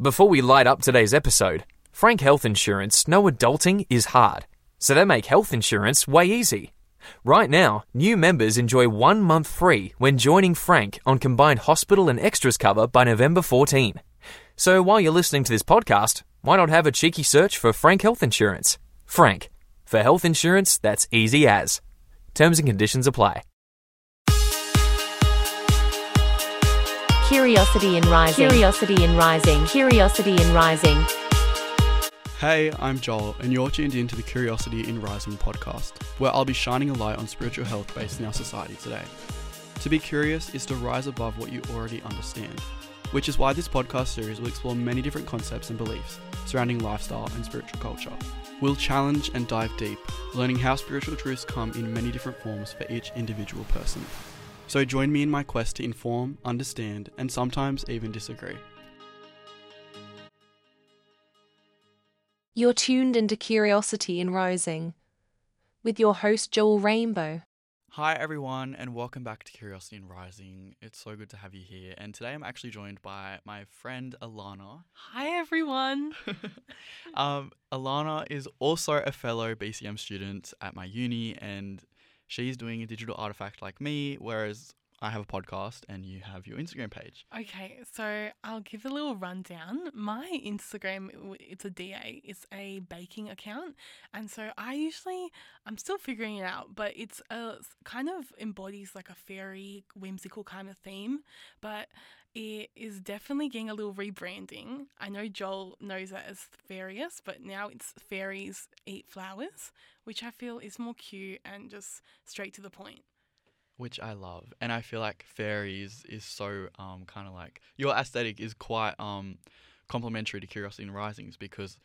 Before we light up today's episode, Frank Health Insurance know adulting is hard, so they make health insurance way easy. Right now, new members enjoy one month free when joining Frank on combined hospital and extras cover by November 14. So while you're listening to this podcast, why not have a cheeky search for Frank Health Insurance? Frank, for health insurance that's easy as. Terms and conditions apply. Curiosity in Rising. Curiosity in Rising. Curiosity in Rising. Hey, I'm Joel, and you're tuned in to the Curiosity in Rising podcast, where I'll be shining a light on spiritual health based in our society today. To be curious is to rise above what you already understand, which is why this podcast series will explore many different concepts and beliefs surrounding lifestyle and spiritual culture. We'll challenge and dive deep, learning how spiritual truths come in many different forms for each individual person. So join me in my quest to inform, understand, and sometimes even disagree. You're tuned into Curiosity in Rising with your host, Joel Rainbow. Hi, everyone, and welcome back to Curiosity in Rising. It's so good to have you here. And today I'm actually joined by my friend Alana. Hi, everyone. um, Alana is also a fellow BCM student at my uni, and she's doing a digital artifact like me, whereas I have a podcast and you have your Instagram page. Okay, so I'll give a little rundown. My Instagram, it's a DA, it's a baking account. And so I usually, I'm still figuring it out, but it's a kind of embodies like a fairy, whimsical kind of theme. But it is definitely getting a little rebranding. I know Joel knows that as Fairies, but now it's Fairies Eat Flowers, which I feel is more cute and just straight to the point which I love, and I feel like fairies is so um kind of like your aesthetic is quite um complementary to Curiosity in Rising's because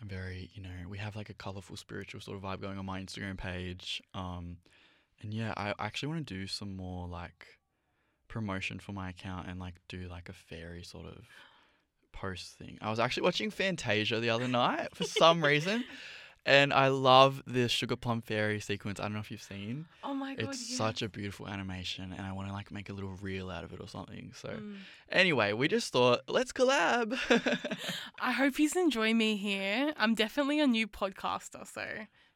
I'm very you know we have like a colorful spiritual sort of vibe going on my Instagram page, um, and yeah, I actually want to do some more like promotion for my account and like do like a fairy sort of post thing. I was actually watching Fantasia the other night for some reason. And I love the Sugar Plum Fairy sequence. I don't know if you've seen. Oh my god! It's yeah. such a beautiful animation, and I want to like make a little reel out of it or something. So, mm. anyway, we just thought let's collab. I hope you enjoy me here. I'm definitely a new podcaster, so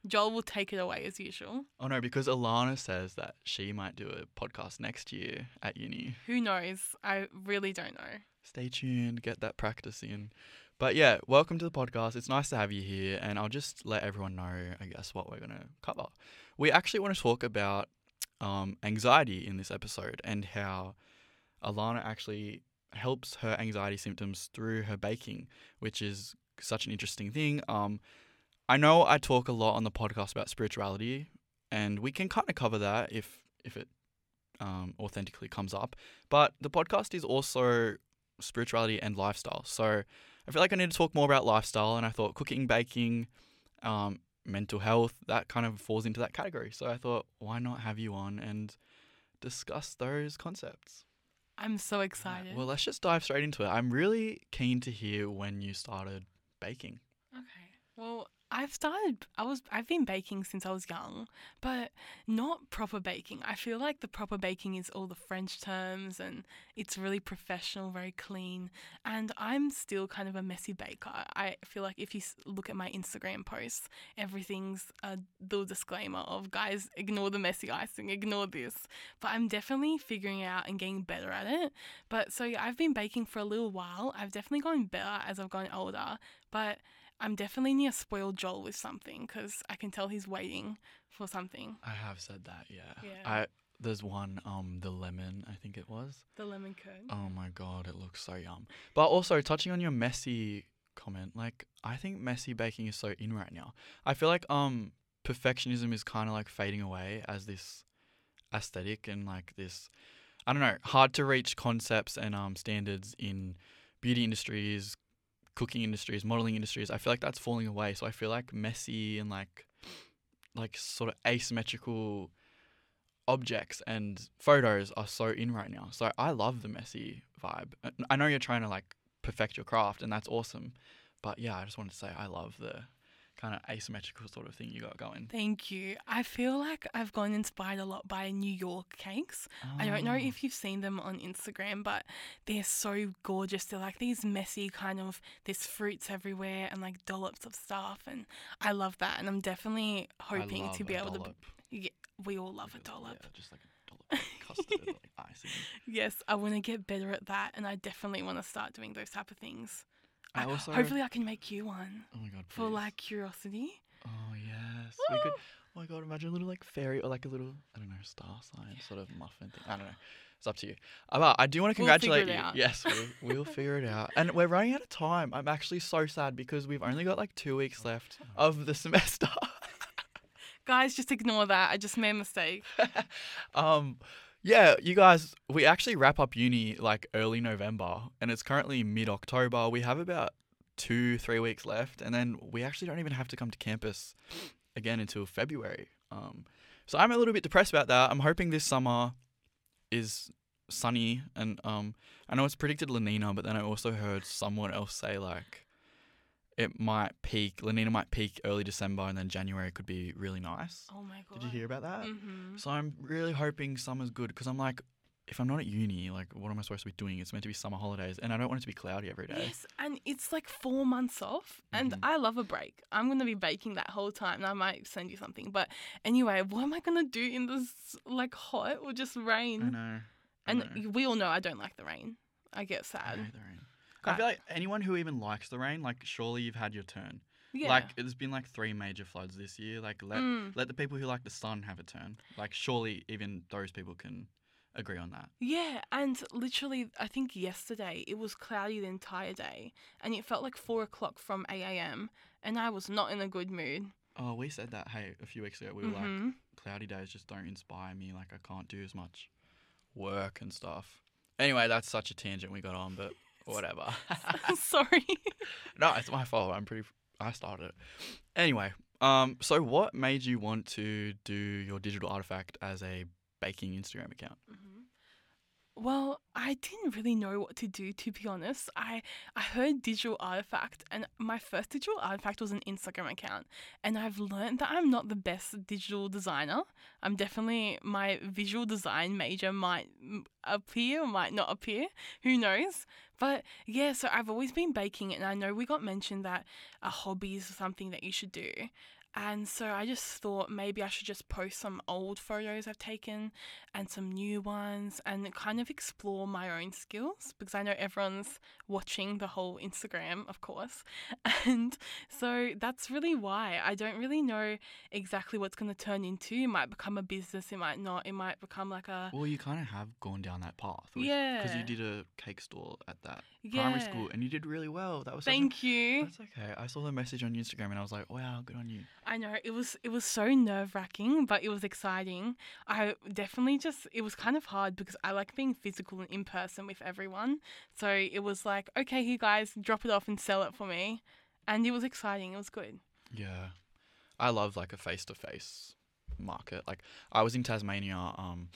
Joel will take it away as usual. Oh no, because Alana says that she might do a podcast next year at uni. Who knows? I really don't know. Stay tuned. Get that practice in. But yeah, welcome to the podcast. It's nice to have you here, and I'll just let everyone know, I guess, what we're going to cover. We actually want to talk about um, anxiety in this episode and how Alana actually helps her anxiety symptoms through her baking, which is such an interesting thing. Um, I know I talk a lot on the podcast about spirituality, and we can kind of cover that if if it um, authentically comes up. But the podcast is also spirituality and lifestyle, so I feel like I need to talk more about lifestyle, and I thought cooking, baking, um, mental health, that kind of falls into that category. So I thought, why not have you on and discuss those concepts? I'm so excited. Well, let's just dive straight into it. I'm really keen to hear when you started baking. Okay. Well, I've started I was I've been baking since I was young, but not proper baking. I feel like the proper baking is all the French terms and it's really professional, very clean, and I'm still kind of a messy baker. I feel like if you look at my Instagram posts, everything's a little disclaimer of guys ignore the messy icing, ignore this. But I'm definitely figuring out and getting better at it. But so yeah, I've been baking for a little while. I've definitely gotten better as I've gotten older, but I'm definitely near spoiled Joel with something because I can tell he's waiting for something. I have said that, yeah. Yeah. I there's one, um, the lemon, I think it was. The lemon curd. Oh my god, it looks so yum. But also touching on your messy comment, like I think messy baking is so in right now. I feel like um perfectionism is kind of like fading away as this aesthetic and like this I don't know, hard to reach concepts and um standards in beauty industries, cooking industries, modeling industries, I feel like that's falling away. So I feel like messy and like like sort of asymmetrical objects and photos are so in right now. So I love the messy vibe. I know you're trying to like perfect your craft and that's awesome. But yeah, I just wanted to say I love the kind of asymmetrical sort of thing you got going. Thank you. I feel like I've gone inspired a lot by New York cakes. I don't know Oh. if you've seen them on Instagram, but they're so gorgeous. They're like these messy kind of there's fruits everywhere and like dollops of stuff and I love that and I'm definitely hoping to be able dollop. to yeah, we all love a dollop. Yeah, just like a dollop of custard, like icing. Yes, I want to get better at that and I definitely want to start doing those type of things. I also hopefully I can make you one Oh my god. for please. like curiosity. Oh yes, we could. Oh my god, imagine a little like fairy or like a little I don't know star sign sort of muffin thing. I don't know. It's up to you. Uh, But I do want to We'll congratulate it you. out. Yes, we'll, we'll figure it out. And we're running out of time. I'm actually so sad because we've only got like two weeks left of the semester. Guys, just ignore that. I just made a mistake. um, yeah, you guys, we actually wrap up uni like early November, and it's currently mid October. We have about two, three weeks left, and then we actually don't even have to come to campus again until February. Um, so I'm a little bit depressed about that. I'm hoping this summer is sunny, and um, I know it's predicted La Nina, but then I also heard someone else say like it might peak. La Nina might peak early December, and then January could be really nice. Oh my god. Did you hear about that? Mm-hmm. So I'm really hoping summer's good because I'm like, if I'm not at uni, like, what am I supposed to be doing? It's meant to be summer holidays, and I don't want it to be cloudy every day. Yes, and it's like four months off, and Mhm. I love a break. I'm gonna be baking that whole time, and I might send you something. But anyway, what am I gonna do in this like hot or just rain? I know. I And know. we all know I don't like the rain. I get I sad. hate the rain. I feel like anyone who even likes the rain, like, surely you've had your turn. Yeah. Like, there's been like three major floods this year. Like, let Mm. let the people who like the sun have a turn. Like, surely even those people can agree on that. Yeah, and literally, I think yesterday it was cloudy the entire day, and it felt like four o'clock from eight a.m. and I was not in a good mood. Oh, we said that. Hey, a few weeks ago, we were like, Mhm. cloudy days just don't inspire me. Like, I can't do as much work and stuff. Anyway, that's such a tangent we got on, but whatever. Sorry. no, it's my fault. I'm pretty. I started it. Anyway, um, so what made you want to do your digital artifact as a baking Instagram account? Well, I didn't really know what to do to be honest. I I heard digital artifact and my first digital artifact was an Instagram account and I've learned that I'm not the best digital designer. I'm definitely my visual design major might appear or might not appear. Who knows? But yeah, so I've always been baking and I know we got mentioned that uh, a hobby is something that you should do. And so I just thought maybe I should just post some old photos I've taken and some new ones and kind of explore my own skills because I know everyone's watching the whole Instagram, of course. And so that's really why I don't really know exactly what's going to turn into. It might become a business, it might not. It might become like a. Well, you kind of have gone down that path. Because Yeah. Because you did a cake store at that primary Yeah. school and you did really well. That was such a- Thank you. That's okay. I saw the message on Instagram and I was like, wow, good on you. I know it was it was so nerve wracking, but it was exciting. I definitely just it was kind of hard because I like being physical and in person with everyone. So it was like, okay, you guys, drop it off and sell it for me, and it was exciting. It was good. Yeah. I love like a face to face market. Like I was in Tasmania um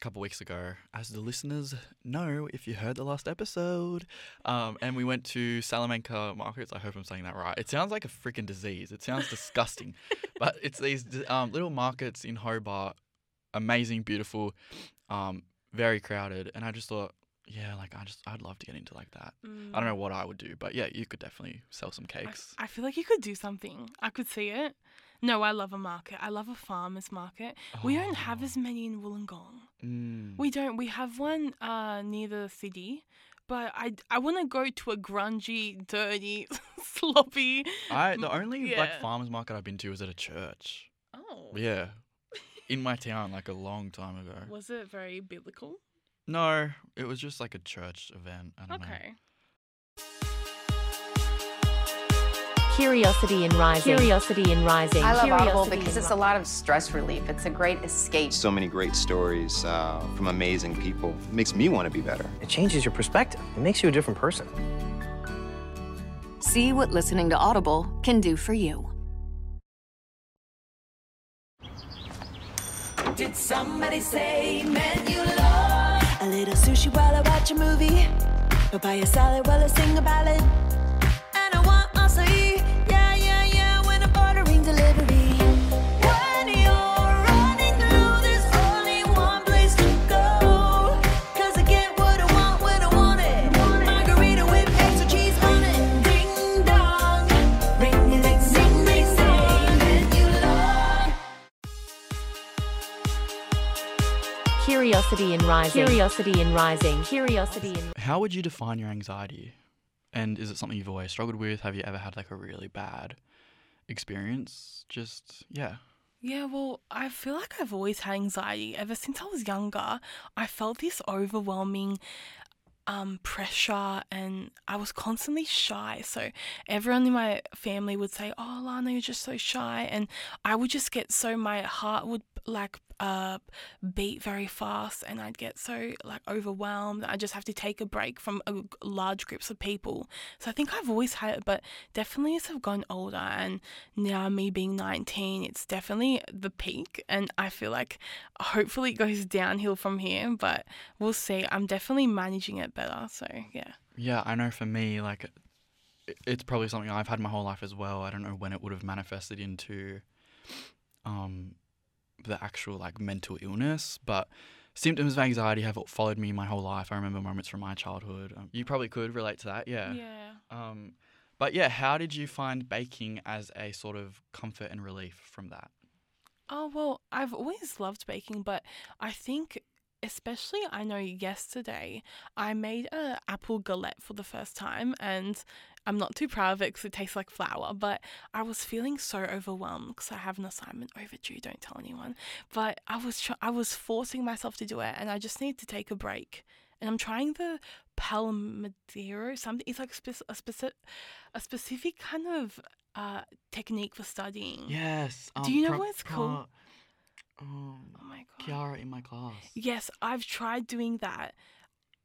couple weeks ago, as the listeners know if you heard the last episode. Um and we went to Salamanca markets. I hope I'm saying that right. It sounds like a freaking disease. It sounds disgusting. but it's these um, little markets in Hobart, amazing, beautiful, um very crowded and I just thought yeah, like I just I'd love to get into like that. I don't know what I would do, but yeah, you could definitely sell some Mm. I, cakes. I feel like you could do something. I could see it. No, I love a market. I love a farmer's market. We don't have as many in Wollongong. Mm. We don't. We have one uh, near the city, but I, I want to go to a grungy, dirty, sloppy. I the only like farmers market I've been to was at a church. Oh, Yeah, in my town, like a long time ago. was it very biblical? No, it was just like a church event. I don't know. Curiosity in Rising. Curiosity in Rising. I love Audible because it's a lot of stress relief. It's a great escape. so many great stories uh, from amazing people. It makes me want to be better. It changes your perspective. It makes you a different person. See what listening to Audible can do for you. Did somebody say Menulog? A little sushi while I watch a movie. Papaya salad while I sing a ballad. Curiosity in rising. Curiosity in rising. Curiosity in How would you define your anxiety? And is it something you've always struggled with? Have you ever had like a really bad experience? Just yeah. Yeah, well, I feel like I've always had anxiety. Ever since I was younger, I felt this overwhelming um, pressure and I was constantly shy. So everyone in my family would say, Oh, Lana, you're just so shy. And I would just get so, my heart would like uh, beat very fast and I'd get so like overwhelmed. I just have to take a break from a, large groups of people. So I think I've always had it, but definitely as I've gone older and now me being 19, it's definitely the peak. And I feel like hopefully it goes downhill from here, but we'll see. I'm definitely managing it better. So yeah. Yeah, I know for me, like, it's probably something I've had my whole life as well. I don't know when it would have manifested into um, the actual, like, mental illness, but symptoms of anxiety have followed me my whole life. I remember moments from my childhood. Um, you probably could relate to that, yeah. Yeah. Um, but yeah, how did you find baking as a sort of comfort and relief from that? Oh, well, I've always loved baking, but I think especially I know yesterday I made a apple galette for the first time and I'm not too proud of it because it tastes like flour, but I was feeling so overwhelmed because I have an assignment overdue. Don't tell anyone. But I was tr- I was forcing myself to do it, and I just need to take a break. And I'm trying the Palmadero something. It's like spec- a specific a specific kind of uh, technique for studying. Yes. Do you know what it's called? Um, Oh my god. Kiara in my class. Yes, I've tried doing that.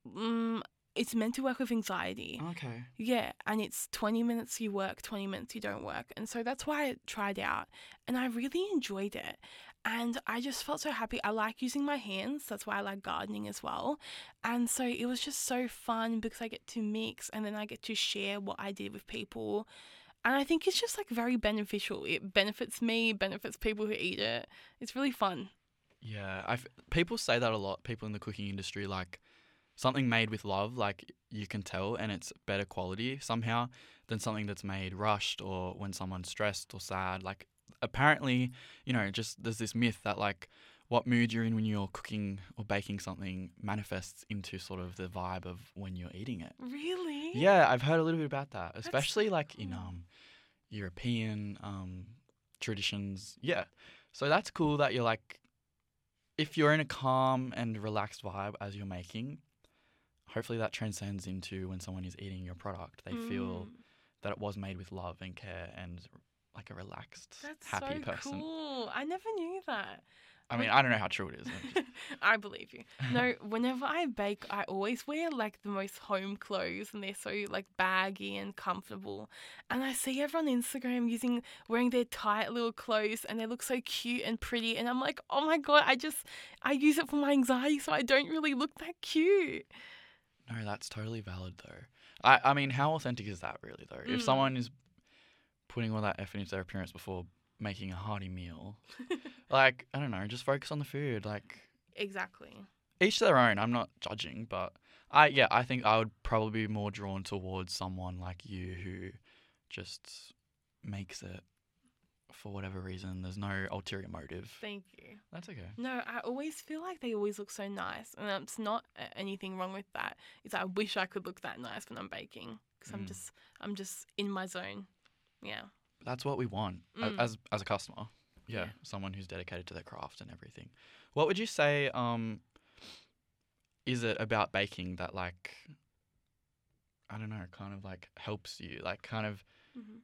Mm, it's meant to work with anxiety. Okay. Yeah, and it's 20 minutes you work, 20 minutes you don't work. And so that's why I tried out and I really enjoyed it. And I just felt so happy. I like using my hands. That's why I like gardening as well. And so it was just so fun because I get to mix and then I get to share what I did with people. And I think it's just like very beneficial. It benefits me, benefits people who eat it. It's really fun. Yeah, I people say that a lot. People in the cooking industry, like something made with love, like you can tell, and it's better quality somehow than something that's made rushed or when someone's stressed or sad. Like apparently, you know, just there's this myth that like what mood you're in when you're cooking or baking something manifests into sort of the vibe of when you're eating it. Really? Yeah, I've heard a little bit about that, especially like in um European um traditions. Yeah. So that's cool that you're like if you're in a calm and relaxed vibe as you're making, hopefully that transcends into when someone is eating your product. They feel Mm. that it was made with love and care and like a relaxed, That's happy so person. cool. I never knew that. I mean, I don't know how true it is. Just- I believe you. No, whenever I bake, I always wear like the most home clothes, and they're so like baggy and comfortable. And I see everyone on Instagram using wearing their tight little clothes, and they look so cute and pretty. And I'm like, oh my god, I just I use it for my anxiety, so I don't really look that cute. No, that's totally valid though. I, I mean, how authentic is that really though? If Mm. someone is putting all that effort into their appearance before making a hearty meal, like I don't know, just focus on the food. Like Exactly. each their own. I'm not judging, but I yeah, I think I would probably be more drawn towards someone like you who just makes it for whatever reason. There's no ulterior motive. Thank you. That's okay. No, I always feel like they always look so nice, and it's not anything wrong with that. It's I wish I could look that nice when I'm baking because I'm Mm. just I'm just in my zone. Yeah. That's what we want Mm. as as a customer. Yeah, Yeah. someone who's dedicated to their craft and everything. What would you say um is it about baking that like I don't know, kind of like helps you, like kind of Mhm.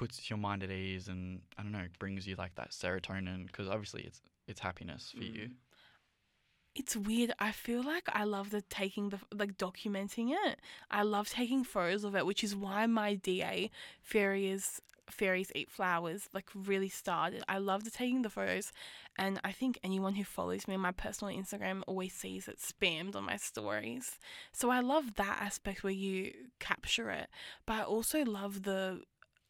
Puts your mind at ease and I don't know, brings you like that serotonin because obviously it's it's happiness for you. Mm. It's weird. I feel like I love the taking the like documenting it. I love taking photos of it, which is why my DA fairies fairies eat flowers like really started. I love the taking the photos, and I think anyone who follows me on my personal Instagram always sees it spammed on my stories. So I love that aspect where you capture it, but I also love the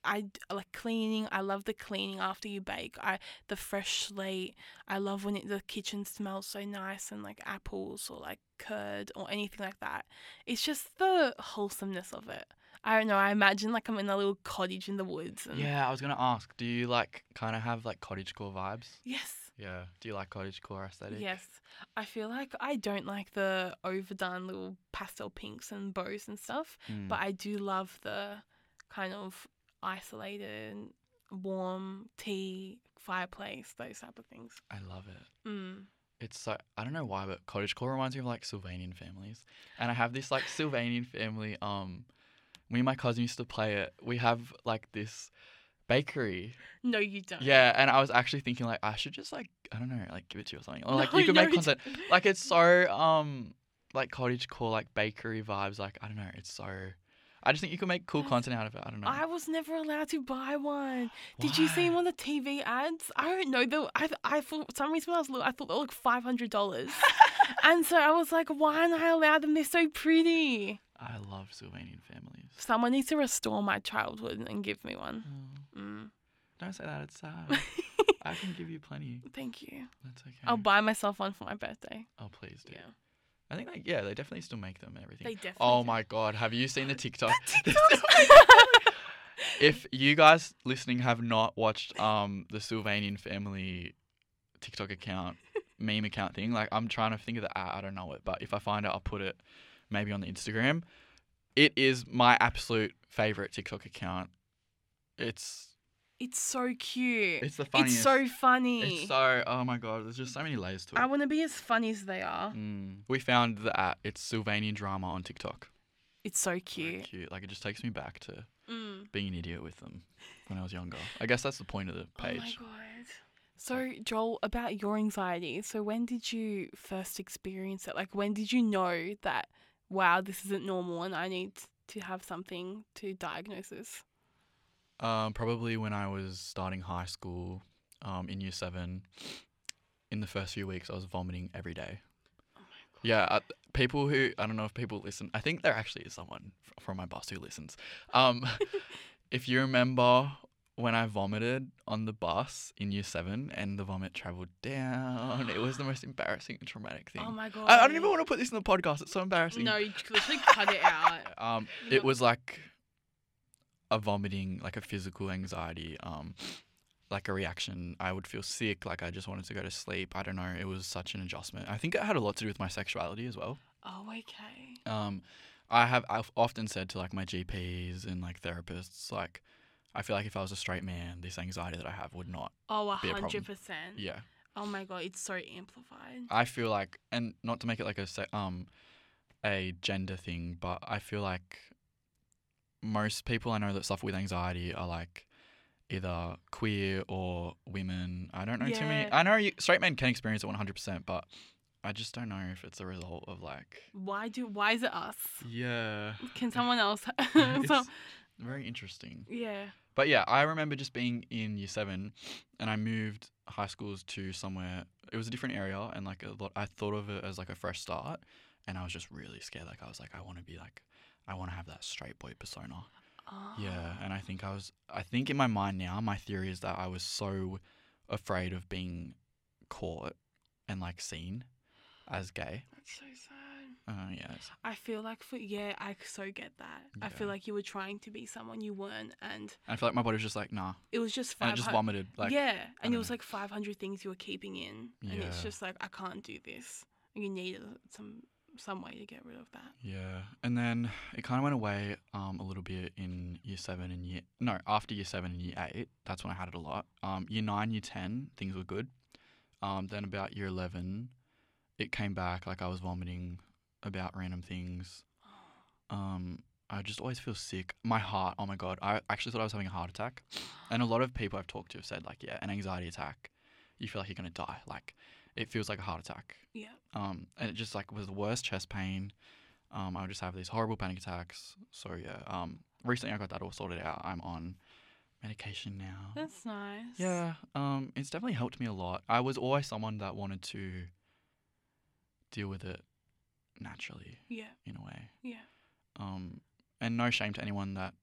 I like cleaning. I love the cleaning after you bake. I the fresh slate. I love when it, the kitchen smells so nice and like apples or like curd or anything like that. It's just the wholesomeness of it. I don't know. I imagine like I'm in a little cottage in the woods. And Yeah, I was gonna ask, do you like kind of have like cottagecore vibes? Yes. Yeah. Do you like cottagecore aesthetic? Yes. I feel like I don't like the overdone little pastel pinks and bows and stuff, Mm. but I do love the kind of isolated, warm tea, fireplace, those type of things. I love it. Mm. It's so I don't know why, but cottagecore reminds me of like Sylvanian families, and I have this like Sylvanian family. Um, me and my cousin used to play it. We have like this bakery. No, you don't. Yeah, and I was actually thinking like I should just like I don't know like give it to you or something, or like No, you could no, make content. Like it's so um like cottagecore like bakery vibes. Like I don't know, it's so. I just think you could make cool content out of it. I don't know. I was never allowed to buy one. Did you see them on the TV ads? I don't know. Though I, I for some reason when I was little, I thought they were like five hundred dollars, and so I was like, why aren't I allowed them? They're so pretty. I love Sylvanian families. Someone needs to restore my childhood and give me one. Mm. Don't say that. It's sad. I can give you plenty. Thank you. That's okay. I'll buy myself one for my birthday. Oh please do. Yeah. I think like yeah, they definitely still make them and everything. They definitely Oh do. my god, have you seen the TikTok? if you guys listening have not watched um the Sylvanian family TikTok account, meme account thing, like I'm trying to think of the I don't know it, but if I find it, I'll put it maybe on the Instagram. It is my absolute favorite TikTok account. It's It's so cute. It's the funniest. It's so funny. it's so oh my god, there's just so many layers to it. I want to be as funny as they are. Mm. We found the app. It's Sylvanian drama on TikTok. It's so So cute. cute. Like it just takes me back to Mm. being an idiot with them when I was younger. I guess that's the point of the page. Oh my god. So Joel, about your anxiety. So when did you first experience it? Like when did you know that wow, this isn't normal and I need to have something to diagnose this? Um, probably when I was starting high school, um, in year seven. In the first few weeks, I was vomiting every day. Oh Yeah, uh, people who I don't know if people listen. I think there actually is someone from my boss who listens. Um, if you remember when I vomited on the bus in year seven and the vomit traveled down, it was the most embarrassing and traumatic thing. Oh my god. I, I don't even want to put this in the podcast. It's so embarrassing. No, you could literally cut it out. Um, it was like a vomiting, like a physical anxiety, um, like a reaction. I would feel sick, like I just wanted to go to sleep. I don't know. It was such an adjustment. I think it had a lot to do with my sexuality as well. Oh, okay. Um, I have I've often said to like my GPs and like therapists, like I feel like if I was a straight man, this anxiety that I have would not. Oh, a be a hundred percent. Yeah, Oh my god, it's so amplified. I feel like, and not to make it like a um, a gender thing, but I feel like most people I know that suffer with anxiety are like either queer or women. I don't know too many. I know you, straight men can experience it one hundred percent, but I just don't know if it's a result of like. Why do? Why is it us? Yeah. Can someone else? it's so, very interesting. yeah. But yeah, I remember just being in year seven, and I moved high schools to somewhere. It was a different area, and like a lot. I thought of it as like a fresh start, and I was just really scared. Like I was like, I want to be like, I want to have that straight boy persona. Yeah, and I think I was. I think in my mind now, my theory is that I was so afraid of being caught and like seen as gay. That's so sad. Uh, yeah, I feel like for yeah, I so get that. I feel like you were trying to be someone you weren't, and I feel like my body was just like, nah, it was just and. I just vomited. Like, yeah, and it don't was know. like five hundred things you were keeping in, and it's just like I can't do this. You needed some some way to get rid of that. Yeah, and then it kind of went away um, a little bit in year seven and year no after year seven and year eight. That's when I had it a lot. Um, year nine, year ten, things were good. Um, then about year eleven, it came back. Like I was vomiting about random things. Um, I just always feel sick. My heart, oh my god, I actually thought I was having a heart attack. And a lot of people I've talked to have said like, yeah, an anxiety attack, you feel like you're gonna die. Like it feels like a heart attack. Yeah. Um, and it just like was the worst chest pain. Um, I would just have these horrible panic attacks. So yeah. Um, recently I got that all sorted out. I'm on medication now. That's nice. Yeah. Um, it's definitely helped me a lot. I was always someone that wanted to deal with it naturally Yeah. in a way. Yeah. Um, and no shame to anyone that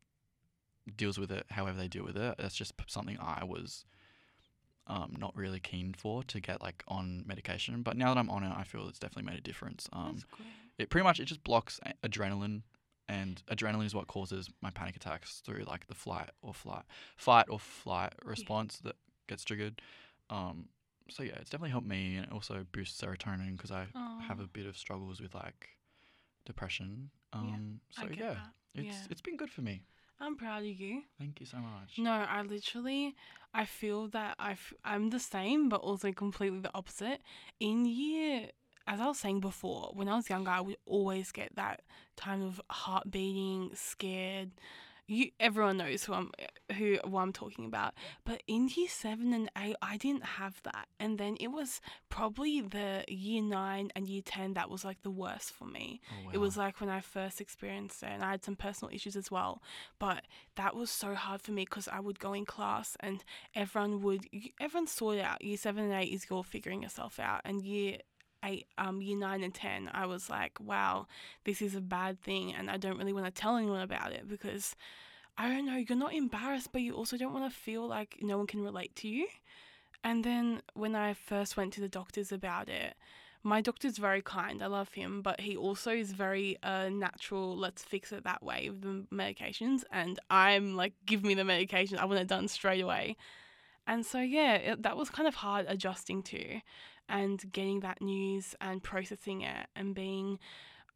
deals with it however they deal with it. That's just something I was um, not really keen for to get like on medication. But now that I'm on it, I feel it's definitely made a difference. Um, it pretty much it just blocks a- adrenaline, and adrenaline is what causes my panic attacks through like the flight or flight, fight or flight response that gets triggered. Um, so yeah, it's definitely helped me, and it also boosts serotonin because I have a bit of struggles with like depression. Um, I so yeah, that. it's Yeah. it's been good for me. I'm proud of you. Thank you so much. No, I literally, I feel that I f- I'm the same, but also completely the opposite. In year, as I was saying before, when I was younger, I would always get that time of heart beating, scared. You, everyone knows who I'm, who what I'm talking about. But in year seven and eight, I didn't have that, and then it was probably the year nine and year ten that was like the worst for me. Oh, It was like when I first experienced it, and I had some personal issues as well. But that was so hard for me because I would go in class and everyone would, everyone sorted out. Year seven and eight is you're figuring yourself out, and year eight, um, year nine and ten, I was like, wow, this is a bad thing, and I don't really want to tell anyone about it because. I don't know, you're not embarrassed, but you also don't want to feel like no one can relate to you. And then when I first went to the doctors about it, my doctor's very kind. I love him, but he also is very uh, natural. Let's fix it that way with the medications. And I'm like, give me the medication. I want it done straight away. And so yeah, it, that was kind of hard adjusting to, and getting that news and processing it and being,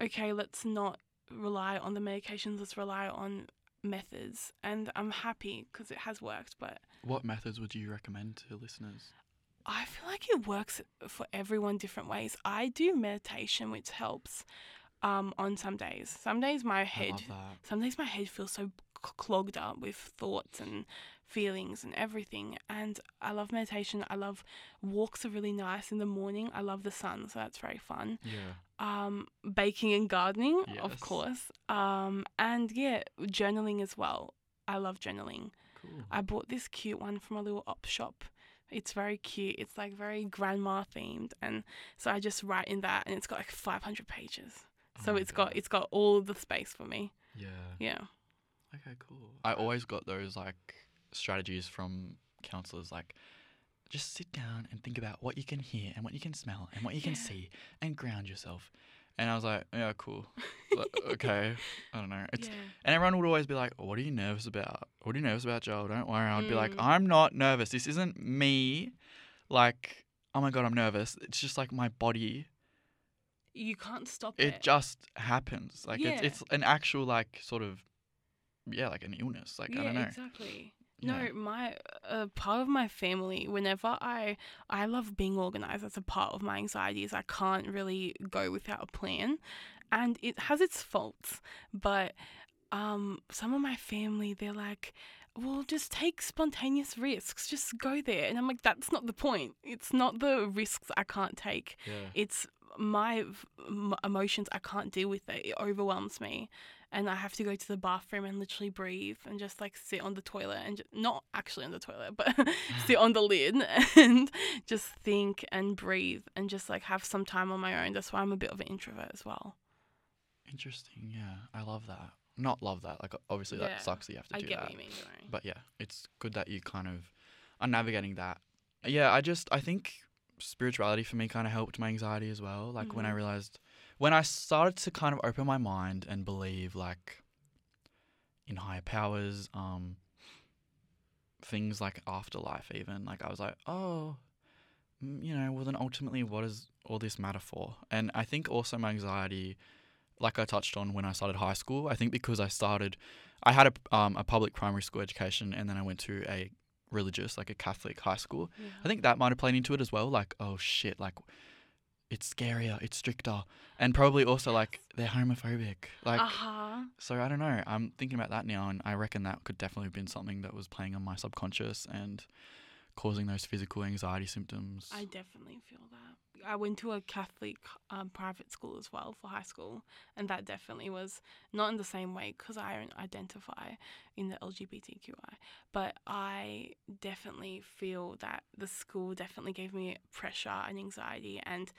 okay, let's not rely on the medications. Let's rely on methods. And I'm happy because it has worked, but What methods would you recommend to listeners? I feel like it works for everyone different ways. I do meditation, which helps um, on some days. Some days my head, some days my head feels so clogged up with thoughts and feelings and everything. And I love meditation. I love walks are really nice in the morning. I love the sun, so that's very fun. Yeah. Um, baking and gardening, of course. Um, and yeah, journaling as well. I love journaling. Cool. I bought this cute one from a little op shop. It's very cute. It's like very grandma themed, and so I just write in that, and it's got like 500 pages. So Oh my it's got it's got all the space for me. Yeah. Yeah. Okay, cool. I always got those like strategies from counselors like just sit down and think about what you can hear and what you can smell and what you can Yeah. see and ground yourself. And I was like, yeah, cool. Like, okay. I don't know. It's Yeah. and everyone would always be like, "What are you nervous about? What are you nervous about, Joel? Don't worry." I'd be like, Mm. "I'm not nervous. This isn't me. Like, oh my god, I'm nervous. It's just like my body. You can't stop it. It just happens. Like Yeah. it's it's an actual like sort of yeah, like an illness. Like yeah, I don't know. exactly. Yeah. No, my uh, part of my family. Whenever I I love being organized. That's a part of my anxiety. Is I can't really go without a plan, and it has its faults. But um, some of my family, they're like, "Well, just take spontaneous risks. Just go there." And I'm like, "That's not the point. It's not the risks I can't take. Yeah. It's my emotions. I can't deal with it. It overwhelms me." And I have to go to the bathroom and literally breathe and just like sit on the toilet and just, not actually on the toilet, but sit on the lid and just think and breathe and just like have some time on my own. That's why I'm a bit of an introvert as well. Interesting. Yeah, I love that. Not love that. Like obviously Yeah, that sucks that you have to I do get that. what you mean. But yeah, it's good that you kind of are navigating that. Yeah, I just I think spirituality for me kind of helped my anxiety as well. Like when I Mhm. realized when I started to kind of open my mind and believe like in higher powers, um things like afterlife even, like I was like, "Oh, you know, well then ultimately what does all this matter for?" And I think also my anxiety like I touched on when I started high school, I think because I started, I had a, um, a public primary school education and then I went to a religious, like a Catholic high school. I think that might have played into it as well. Like, oh shit, like it's scarier, it's stricter, and probably also like they're homophobic. Like, Uh huh. so I don't know. I'm thinking about that now, and I reckon that could definitely have been something that was playing on my subconscious and causing those physical anxiety symptoms. I definitely feel that. I went to a Catholic um, private school as well for high school, and that definitely was not in the same way because I don't identify in the LGBTQI, but I definitely feel that the school definitely gave me pressure and anxiety, and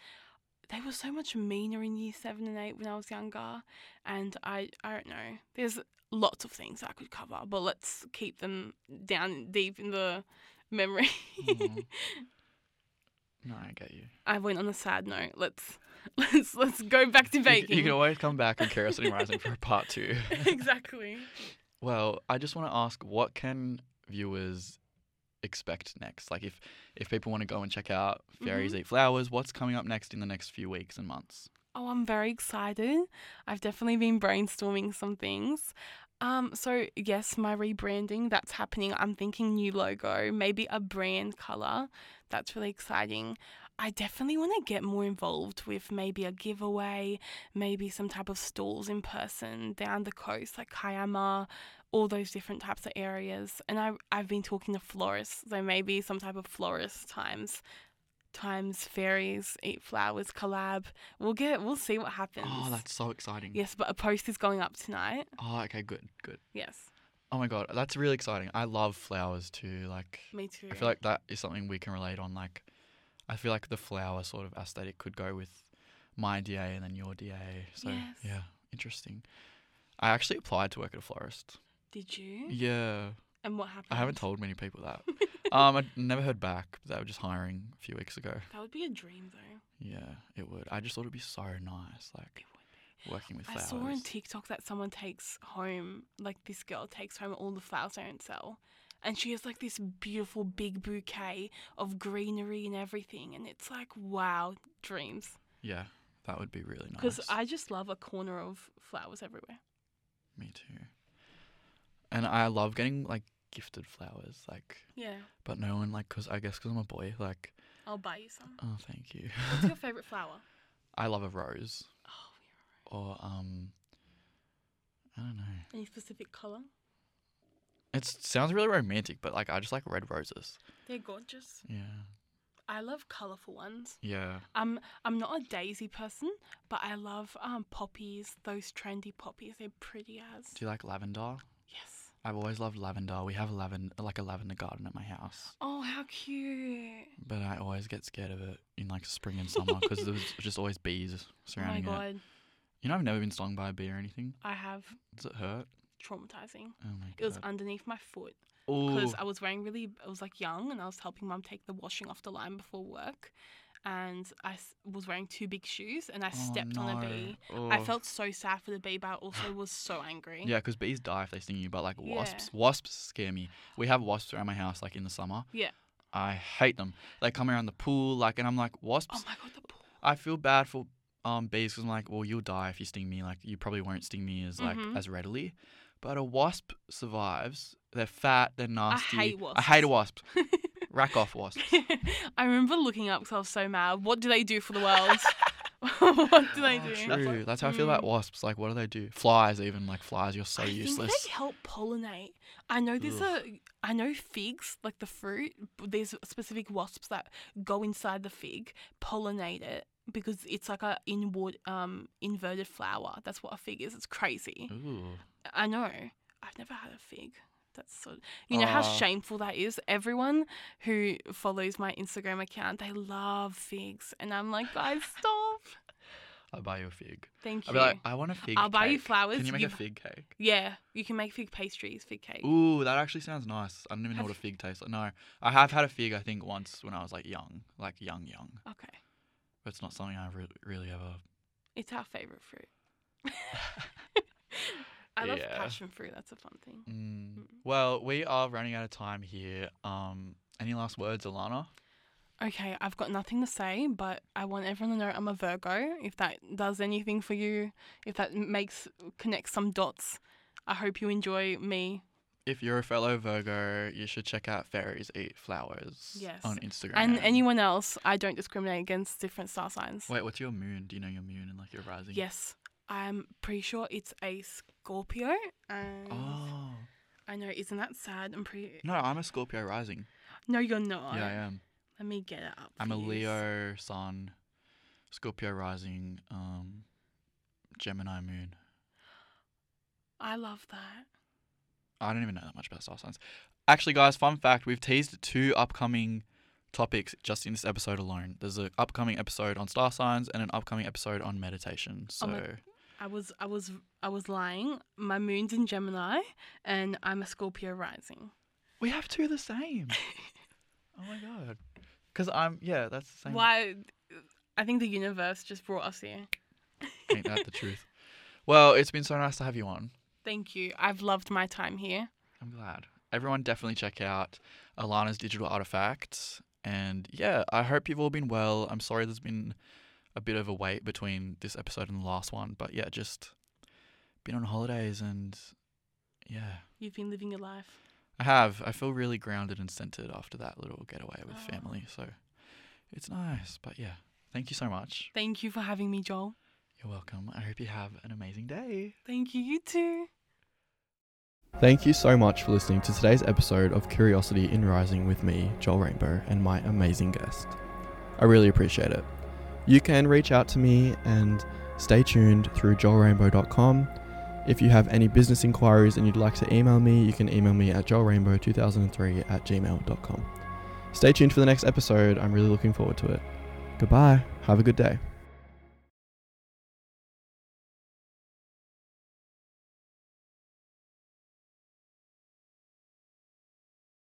they were so much meaner in year seven and eight when I was younger, and I I don't know. There's lots of things I could cover, but let's keep them down deep in the memory. Mhm. no, I get you. I went on a sad note. Let's let's let's go back to You, baking. you can always come back on Curiosity Rising for a part two. exactly. Well, I just want to ask what can viewers expect next? Like if if people want to go and check out Fairies Mhm. Eat Flowers, what's coming up next in the next few weeks and months? Oh, I'm very excited. I've definitely been brainstorming some things. Um, so yes, my rebranding that's happening. I'm thinking new logo, maybe a brand color. That's really exciting. I definitely want to get more involved with maybe a giveaway, maybe some type of stalls in person down the coast, like Kiama, all those different types of areas. And I I've been talking to florists, so maybe some type of florist times times fairies eat flowers collab. We'll get we'll see what oh, happens. Oh, that's so exciting. Yes, but a post is going up tonight. Oh, okay, good, good. Yes. Oh my god, that's really exciting. I love flowers too. Like Me too. I feel like that is something we can relate on. Like I feel like the flower sort of aesthetic could go with my DA and then your DA. So Yes. yeah, interesting. I actually applied to work at a florist. Did you? Yeah. And what happened? I haven't told many people that. um, I never heard back. They were just hiring a few weeks ago. That would be a dream though. Yeah, it would. I just thought it'd be so nice, like working with I flowers. I saw on TikTok that someone takes home, like this girl takes home all the flowers they don't sell. And she has like this beautiful big bouquet of greenery and everything. And it's like, wow, dreams. yeah, that would be really nice. Because I just love a corner of flowers everywhere. Me too. And I love getting like gifted flowers, like. Yeah. But no one like, cause I guess because I'm a boy, like. I'll buy you some. Oh, thank you. What's your favorite flower? I love a rose. Oh, Or um. I don't know. Any specific color? It sounds really romantic, but like I just like red roses. They're gorgeous. Yeah. I love colorful ones. Yeah. I'm I'm not a daisy person, but I love um poppies, those trendy poppies. They're pretty as. Do you like lavender? I've always loved lavender. We have a lavender, like a lavender garden at my house, Oh, how cute! but I always get scared of it in like spring and summer because there's just always bees Oh my surrounding it. god, You know, I've never been stung by a bee or anything. I have Does it hurt? traumatizing. Oh my god. It was underneath my foot because I was wearing really. I was like young, and I was helping mum take the washing off the line before work, and I was wearing two big shoes, and I Oh, stepped on a no. bee. I Oh. felt so sad for the bee, but I also was so angry. Yeah, because bees die if they sting you, but like Yeah. wasps, wasps scare me. We have wasps around my house, like in the summer. Yeah. I hate them. They come around the pool, like, and I'm like, wasps. Oh my god, the pool. I feel bad for um bees because I'm like, well, you'll die if you sting me. Like, you probably won't sting me as like Mhm. as readily. But a wasp survives. They're fat. They're nasty. I hate wasps. I hate a wasp. Rack off wasps. I remember looking up because I was so mad. What do they do for the world? what do they do? True. That's how I feel about wasps. Like, what do they do? Flies, even like flies. You're so I think useless. they help pollinate. I know there's a. I know figs, like the fruit. b- There's specific wasps that go inside the fig, pollinate it because it's like a inward, um, inverted flower. That's what a fig is. It's crazy. Ooh. I know. I've never had a fig. That's so. You know how Aw. shameful that is. Everyone who follows my Instagram account, they love figs, and I'm like, guys, stop. I'll buy you a fig. Thank I'll you. be like, I want a fig. I'll buy you cake. flowers, Can you make you- a fig cake? yeah, you can make fig pastries, fig cake. Ooh, that actually sounds nice. I don't even know Have what a fig tastes like. No, I have had a fig. I think once when I was like young, like young, young. Okay, But it's not something I've re- really ever. it's our favorite fruit. I love Yeah. passion fruit. That's a fun thing. Mm. Well, we are running out of time here. Um, any last words, Alana? Okay, I've got nothing to say, but I want everyone to know I'm a Virgo. If that does anything for you, if that makes connects some dots, I hope you enjoy me. If you're a fellow Virgo, you should check out Fairies Eat Flowers Yes. on Instagram. And anyone else, I don't discriminate against different star signs. Wait, what's your moon? Do you know your moon and like your rising? Yes, I'm pretty sure it's a Scorpio, and Oh. I know, isn't that sad? I'm pretty. No, I'm a Scorpio rising. No, you're not. Yeah, I am. Let me get it up. I'm a. Leo sun, Scorpio rising, um, Gemini moon. I love that. I don't even know that much about star signs. Actually, guys, fun fact: we've teased two upcoming topics just in this episode alone. There's an upcoming episode on star signs and an upcoming episode on meditation. So Oh my- I was, I was, I was lying. My moon's in Gemini, and I'm a Scorpio rising. we have two the same. oh my god! Because I'm yeah, that's the same. Why? I think the universe just brought us here. Ain't that the truth? Well, it's been so nice to have you on. Thank you. I've loved my time here. I'm glad. everyone definitely check out Alana's digital artifacts. And yeah, I hope you've all been well. I'm sorry there's been a bit of a wait between this episode and the last one, but yeah, just been on holidays and yeah, You've been living your life. I have. I feel really grounded and centered after that little getaway with Oh. family. So it's nice. But yeah, thank you so much. Thank you for having me, Joel. You're welcome. I hope you have an amazing day. Thank you, you too. Thank you so much for listening to today's episode of Curiosity in Rising with me, Joel Rainbow, and my amazing guest. I really appreciate it. You can reach out to me and stay tuned through joelrainbow.com. If you have any business inquiries and you'd like to email me, you can email me at joelrainbow2003 at gmail.com. Stay tuned for the next episode. I'm really looking forward to it. Goodbye. Have a good day.